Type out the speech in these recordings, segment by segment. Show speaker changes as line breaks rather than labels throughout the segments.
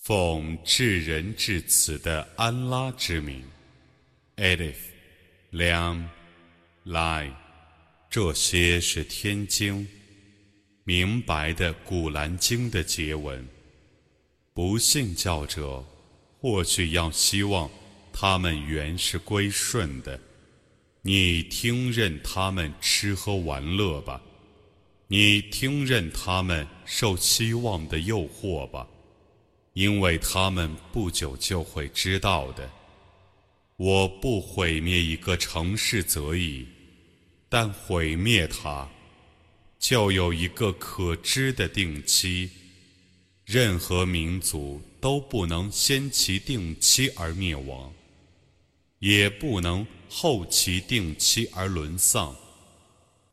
奉至仁至慈的安拉之名，Alif、Lam、Lai，这些是天经、明白的古兰经的结文。不信教者或许要希望他们原是归顺的。你听任他们吃喝玩乐吧，你听任他们受希望的诱惑吧。因为他们不久就会知道的。我不毁灭一个城市则已，但毁灭它，就有一个可知的定期。任何民族都不能先其定期而灭亡，也不能后其定期而沦丧。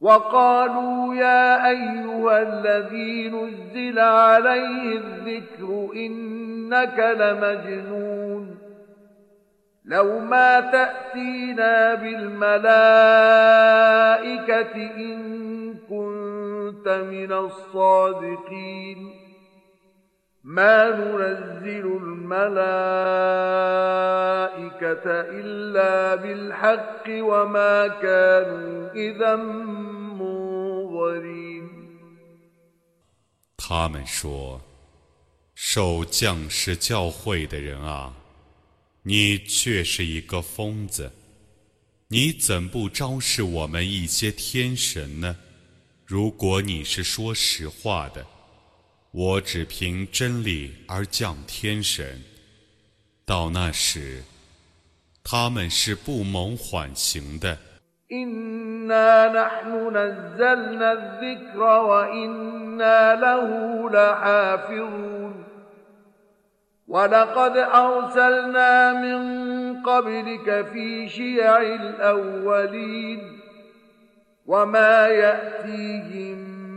وقالوا يا أيها الذي نزل عليه الذكر إنك لمجنون لو ما تأتينا بالملائكة إن كنت من الصادقين ما ننزل الملائكة إلا بالحق وما كانوا إذا منظرين
他们说：“受将士教诲的人啊，你却是一个疯子，你怎不昭示我们一些天神呢？如果你是说实话的。” 我只凭真理而降天神，到那时，他们是不蒙缓刑的。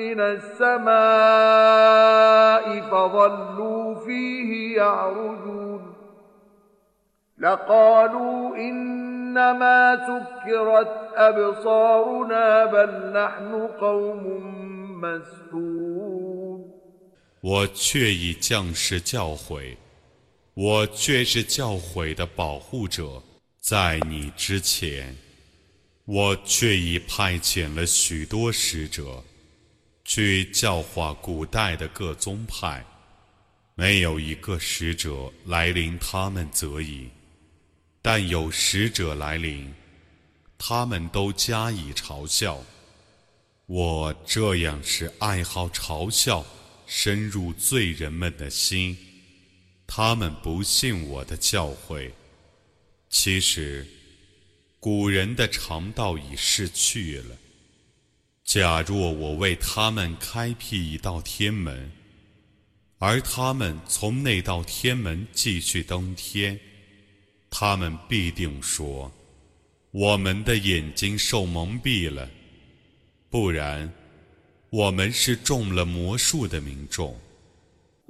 من السماء فظلوا فيه يعرجون لقالوا إنما سكرت أبصارنا بل نحن قوم مسحورون
我却已降世教诲，我却是教诲的保护者，在你之前。我却已派遣了许多使者， 去教化古代的各宗派，没有一个使者来临他们则已，但有使者来临，他们都加以嘲笑。我这样是爱好嘲笑，深入罪人们的心，他们不信我的教诲。其实。古人的肠道已逝去了。假若我为他们开辟一道天门，而他们从那道天门继续登天，他们必定说：“我们的眼睛受蒙蔽了。”不然，我们是中了魔术的民众。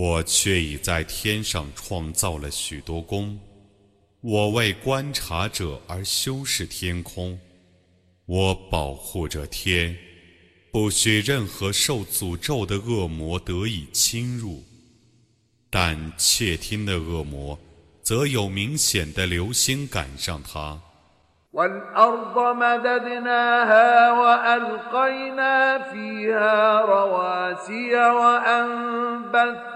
我却已在天上创造了许多宫，我为观察者而修饰天空，我保护着天，不许任何受诅咒的恶魔得以侵入。但窃听的恶魔，则有明显的流星赶上他。
والأرض مددناها وألقينا فيها رواسي وأنبتنا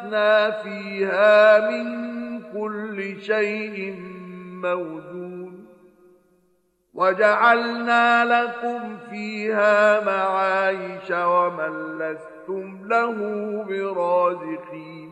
فيها من كل شيء موجود وجعلنا لكم فيها معايش ومن لستم له برازقين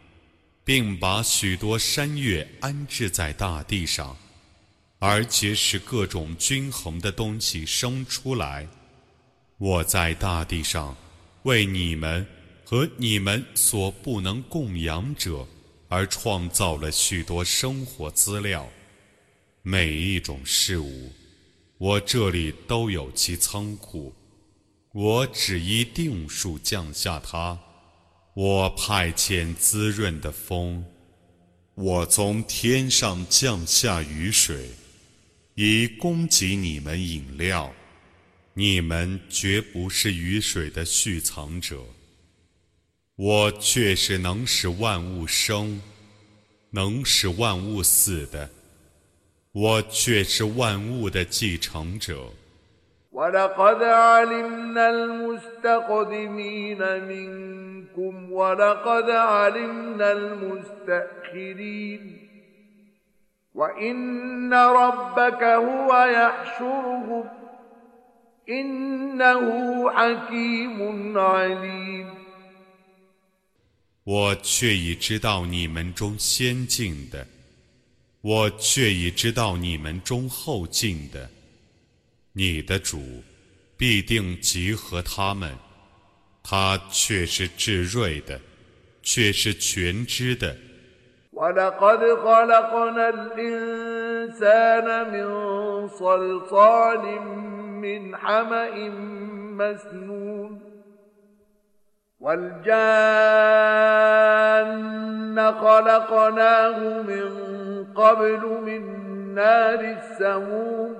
并把许多山岳安置在大地上，而且使各种均衡的东西生出来。我在大地上为你们和你们所不能供养者而创造了许多生活资料。每一种事物，我这里都有其仓库。我只依定数降下它。我派遣滋润的风，我从天上降下雨水，以供给你们饮料。你们绝不是雨水的蓄藏者。我却是能使万物生，能使万物死的。我却是万物的继承者。
ولقد علمنا المستقدمين منكم ولقد علمنا المستأخرين وإن ربك هو يحشرهم إنه حكيم عليم
我却已知道你们中先进的，我却已知道你们中后进的。 你的主必定集合他们，他却是智睿的，却是全知的。
ولقد خلقنا الإنسان من صلصال من حمأ مسنون والجان خلقناه من قبل من نار السموم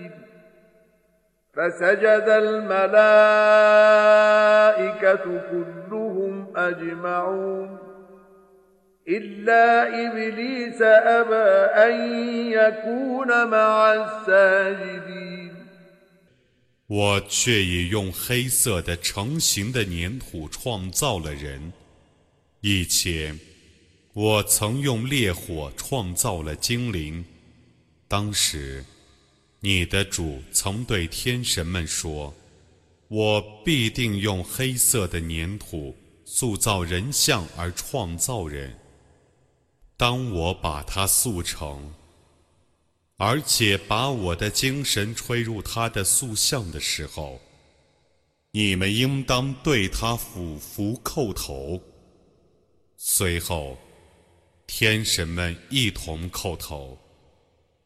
فسجد الملائكة كلهم أجمعون إلا إبليس أبى أن يكون مع الساجدين
我却已用黑色的成型的粘土创造了人。以前，我曾用烈火创造了精灵。当时。 你的主曾对天神们说：“我必定用黑色的粘土塑造人像而创造人。当我把它塑成，而且把我的精神吹入他的塑像的时候，你们应当对他俯伏叩头。随后。”天神们一同叩头，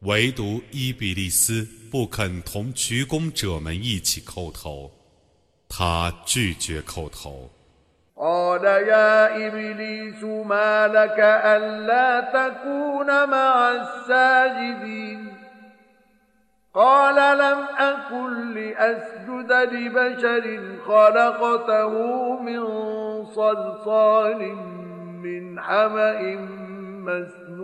唯独伊比利斯不肯同鞠躬者们一起叩头，他拒绝叩头。
قال يا إبليس ما لك ألا تكون مع الساجدين قال لم أكن لأسجد لبشر خلقته من صلصال من حمأ مسنون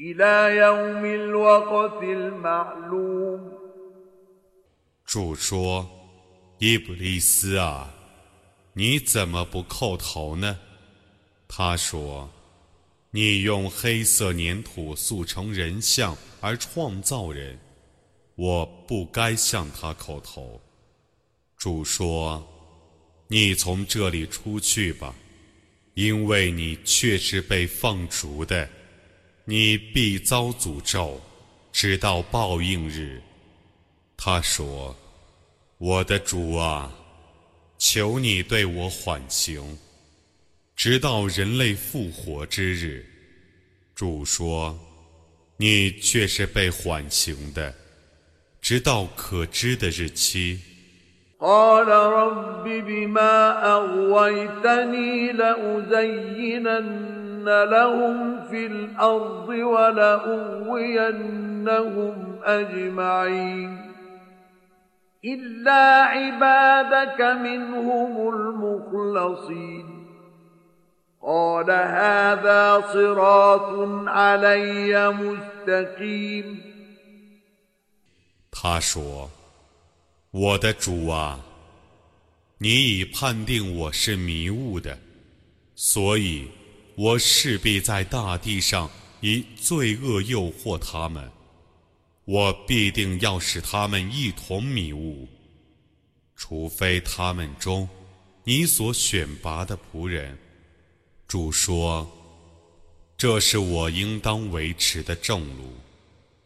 إلى يوم الوقت المعلوم
主说：“伊布利斯啊，你怎么不叩头呢？”他说：“你用黑色粘土塑成人像而创造人，我不该向他叩头。”主说：“你从这里出去吧，因为你却是被放逐的， 你必遭诅咒，直到报应日。”他说：“我的主啊，求你对我缓刑，直到人类复活之日。”主说：“你却是被缓刑的，直到可知的日期。”
قال رب بما أغويتني لأزينن لهم في الأرض ولأغوينهم أجمعين إلا عبادك منهم المخلصين قال هذا صراط علي مستقيم
他说：“我的主啊，你已判定我是迷雾的，所以 我势必在大地上以罪恶诱惑他们，我必定要使他们一同迷雾，除非他们中你所选拔的仆人。”主说：“这是我应当维持的正路。”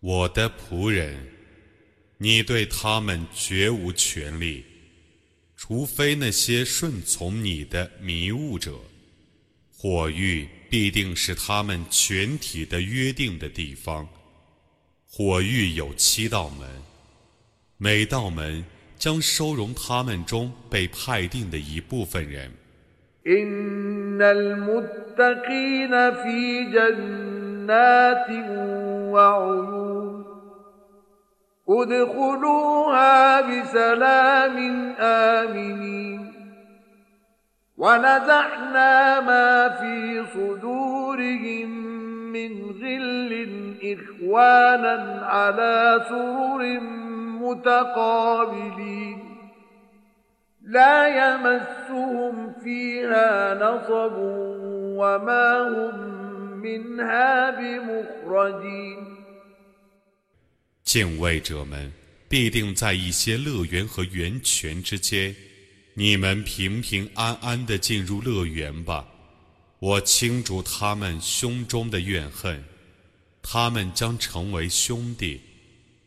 我的仆人，你对他们绝无权利，除非那些顺从你的迷雾者。火域必定是他们全体的约定的地方。火域有七道门，每道门将收容他们中被派定的一部分人。
إن المتقين في جنات وعيون ادخلوها بسلام آمنين. ونزعنا ما في صدورهم من غل إخوانا على سرر متقابلين. لا يمسهم فيها نصب وما هم منها بمخرجين.
敬畏者们必定在一些乐园和源泉之间，你们平平安安地进入乐园吧。我清除他们胸中的怨恨，他们将成为兄弟，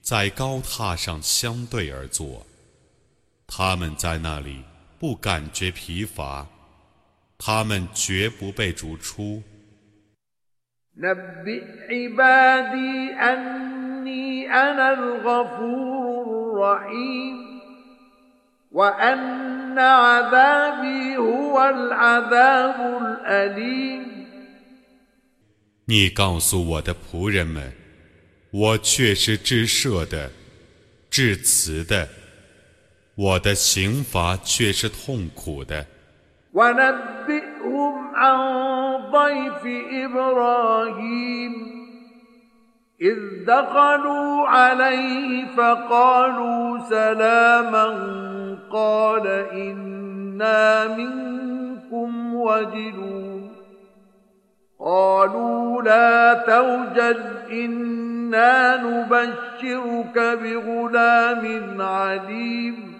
在高榻上相对而坐。他们在那里不感觉疲乏，他们绝不被逐出。
نبئ عبادي أني أنا الغفور الرحيم وأن عذابي هو العذاب الأليم
你告诉我的仆人们，我却是至赦的、至慈的，我的刑罚却是痛苦的。
ونبئهم عن ضيف إبراهيم إذ دخلوا عليه فقالوا سلاما قال إنا منكم وجلون. قالوا لا توجل إنا نبشرك بغلام عليم.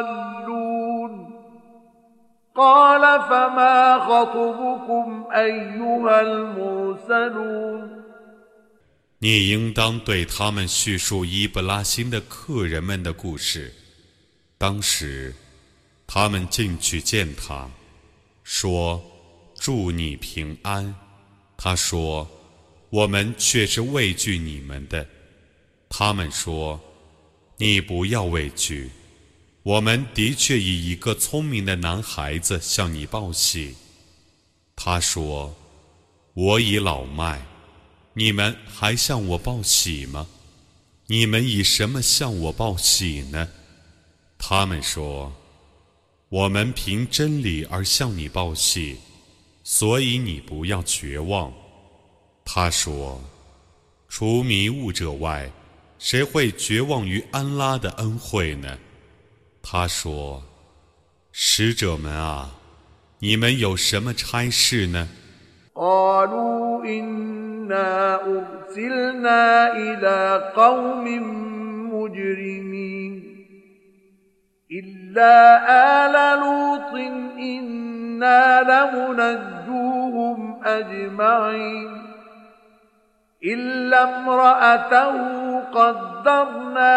الضالون قال فما خطبكم أيها المرسلون
你应当对他们叙述伊布拉辛的客人们的故事。当时，他们进去见他，说。祝你平安，他说：“我们却是畏惧你们的。”他们说：“你不要畏惧， 我们的确以一个聪明的男孩子向你报喜。”他说：“我已老迈，你们还向我报喜吗？你们以什么向我报喜呢？”他们说：“我们凭真理而向你报喜。”所以你不要绝望，他说：“除迷雾者外，谁会绝望于安拉的恩惠呢？”他说：“使者们啊，你们有什么差事呢？”
إنا لمنجوهم أجمعين إلا امرأته قدرنا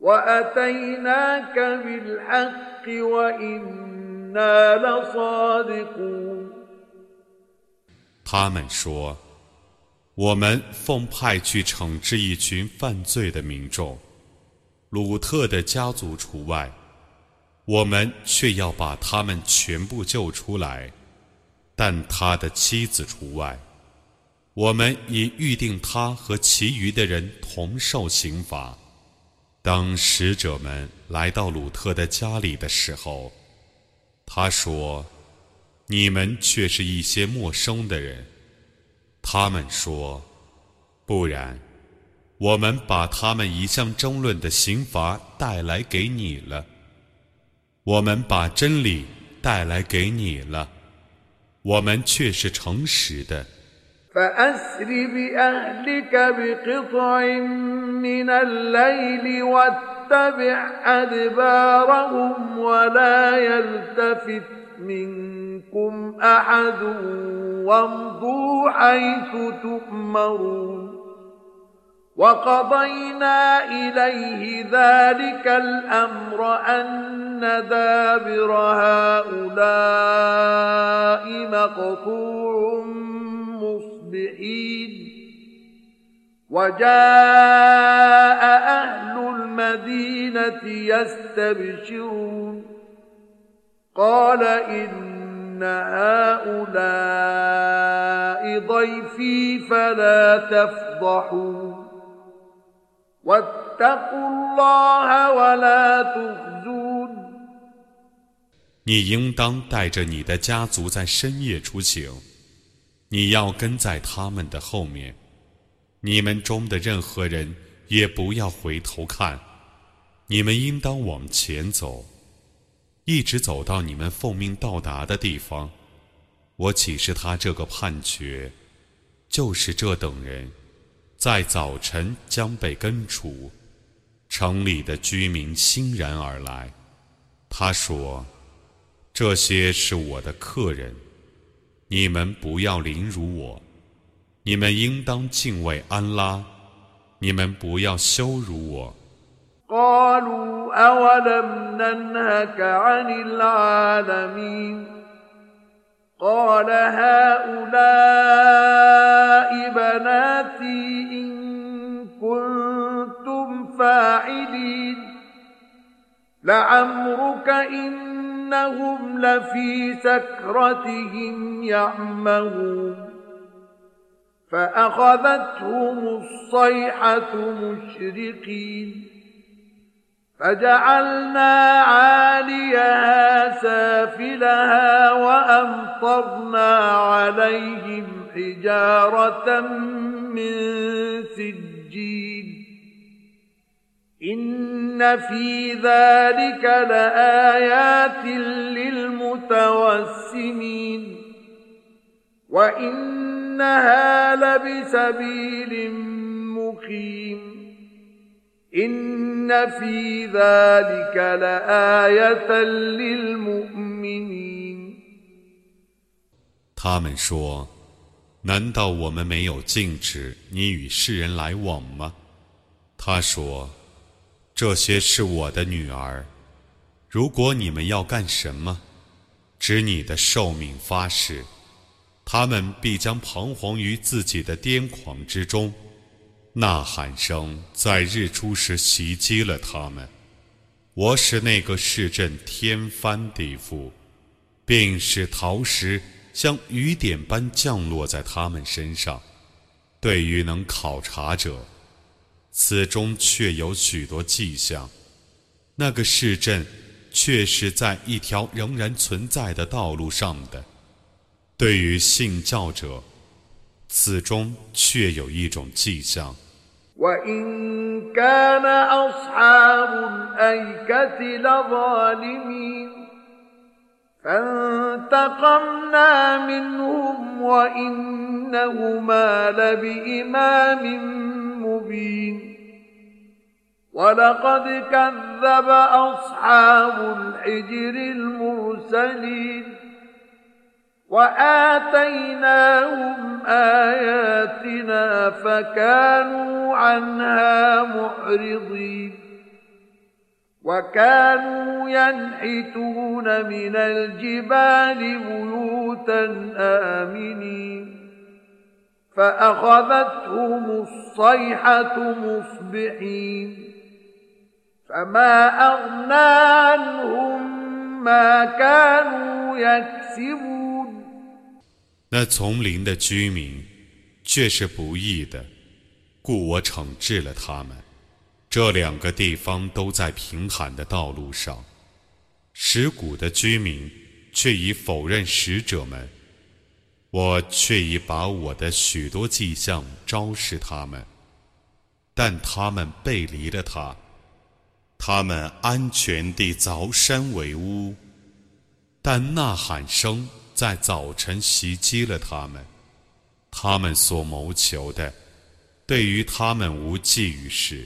واتيناك بالحق وانا لصادقون
他们说：“我们奉派去惩治一群犯罪的民众，鲁特的家族除外，我们却要把他们全部救出来。”但他的妻子除外，我们已预定他和其余的人同受刑罚。 当使者们来到鲁特的家里的时候，他说：“你们却是一些陌生的人。”他们说：“不然，我们把他们一向争论的刑罚带来给你了。我们把真理带来给你了。”我们却是诚实的。
فأسر بأهلك بقطع من الليل واتبع أدبارهم ولا يلتفت منكم أحد وامضوا حيث تؤمرون. وقضينا إليه ذلك الأمر أن دابر هؤلاء مقطوع مصبحين وجاء أهل المدينة يستبشرون قال إن هؤلاء ضيفي فلا تفضحون
你应当带着你的家族在深夜出行， 你要跟在他们的后面，你们中的任何人也不要回头看，你们应当往前走，一直走到你们奉命到达的地方。我启示他这个判决，就是这等人，在早晨将被根除，城里的居民欣然而来。他说：“这些是我的客人。”你们不要凌辱我，你们应当敬畏安拉，你们不要羞辱我。
قالوا أولم ننهك عن العالمين قال هؤلاء بناتي إن كنتم فاعلين لعمرك إن إنهم لفي سكرتهم يعمهون فأخذتهم الصيحة مشرقين فجعلنا عاليها سافلها وأمطرنا عليهم حجارة من سجيل إن في ذلك لآيات للمتوسمين وإنها لبسبيل مقيم إن في ذلك لآية للمؤمنين
他们说：“难道我们没有禁止你与世人来往吗？”他说。 这些是我的女儿，如果你们要干什么，指你的寿命发誓，他们必将彷徨于自己的癫狂之中。呐喊声在日出时袭击了他们。我使那个市镇天翻地覆，并使陶石像雨点般降落在他们身上。对于能考察者。此中却有许多迹象，那个市镇确是在一条仍然存在的道路上的。对于信教者，此中却有一种迹象。
مبين ولقد كذب أصحاب الحجر المرسلين. وآتيناهم آياتنا فكانوا عنها معرضين. وكانوا ينحتون من الجبال بيوتا آمنين. فأخذتهم الصيحة مصبحين فما أغنى عنهم ما كانوا يكسبون
那丛林的居民却是不义的，故我惩治了他们。这两个地方都在平坦的道路上，石谷的居民却已否认使者们。 我却已把我的许多迹象昭示他们，但他们背离了他，他们安全地凿山为屋，但呐喊声在早晨袭击了他们，他们所谋求的，对于他们无济于事。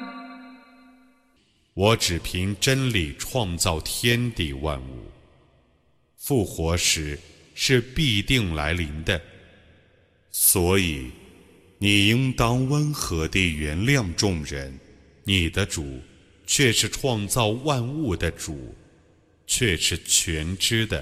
我只凭真理创造天地万物，复活时是必定来临的，所以你应当温和地原谅众人。你的主却是创造万物的主，却是全知的。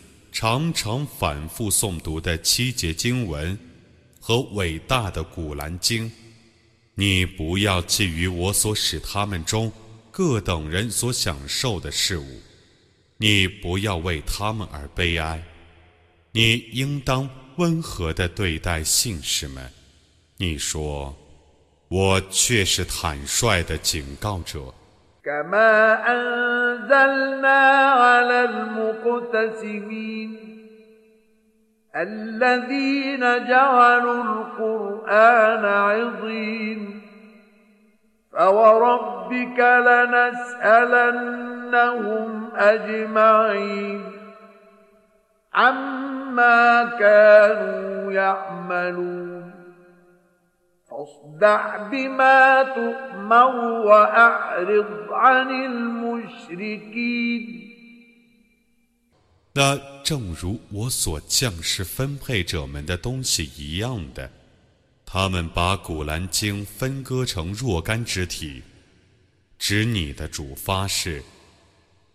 常常反复诵读的七节经文和伟大的古兰经。你不要觊觎我所使他们中各等人所享受的事物，你不要为他们而悲哀。你应当温和地对待信士们。你说：“我却是坦率的警告者。”
كما أنزلنا على المقتسمين الذين جعلوا القرآن عظيم فوربك لنسألنهم أجمعين عما كانوا يعملون فاصدع بما تؤمر وأعرض عن المشركين
那正如我所降世分配者们的东西一样的，他们把古兰经分割成若干肢体，指你的主发誓，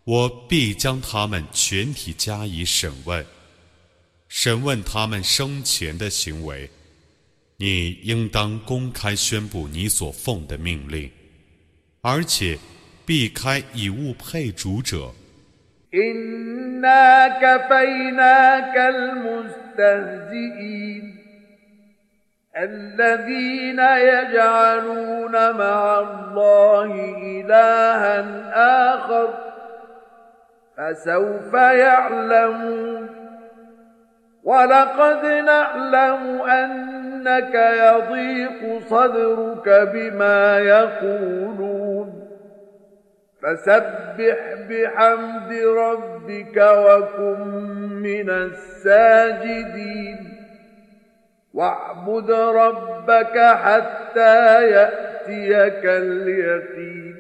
我必将他们全体加以审问，审问他们生前的行为。 你应当公开宣布你所奉的命令，而且避开以物配主者。
ولقد نعلم أنك يضيق صدرك بما يقولون فسبح بحمد ربك وكن من الساجدين واعبد ربك حتى يأتيك اليقين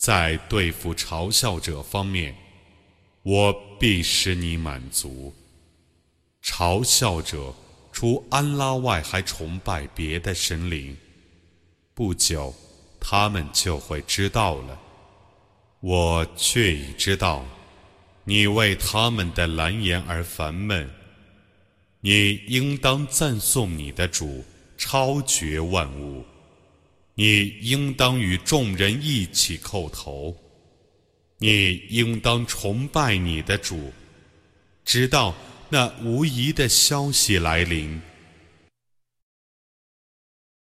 在对付嘲笑者方面，我必使你满足。 嘲笑者除安拉外还崇拜别的神灵，不久他们就会知道了。我却已知道，你为他们的蓝颜而烦闷。你应当赞颂你的主，超绝万物。你应当与众人一起叩头。你应当崇拜你的主，直到那无疑的消息来临。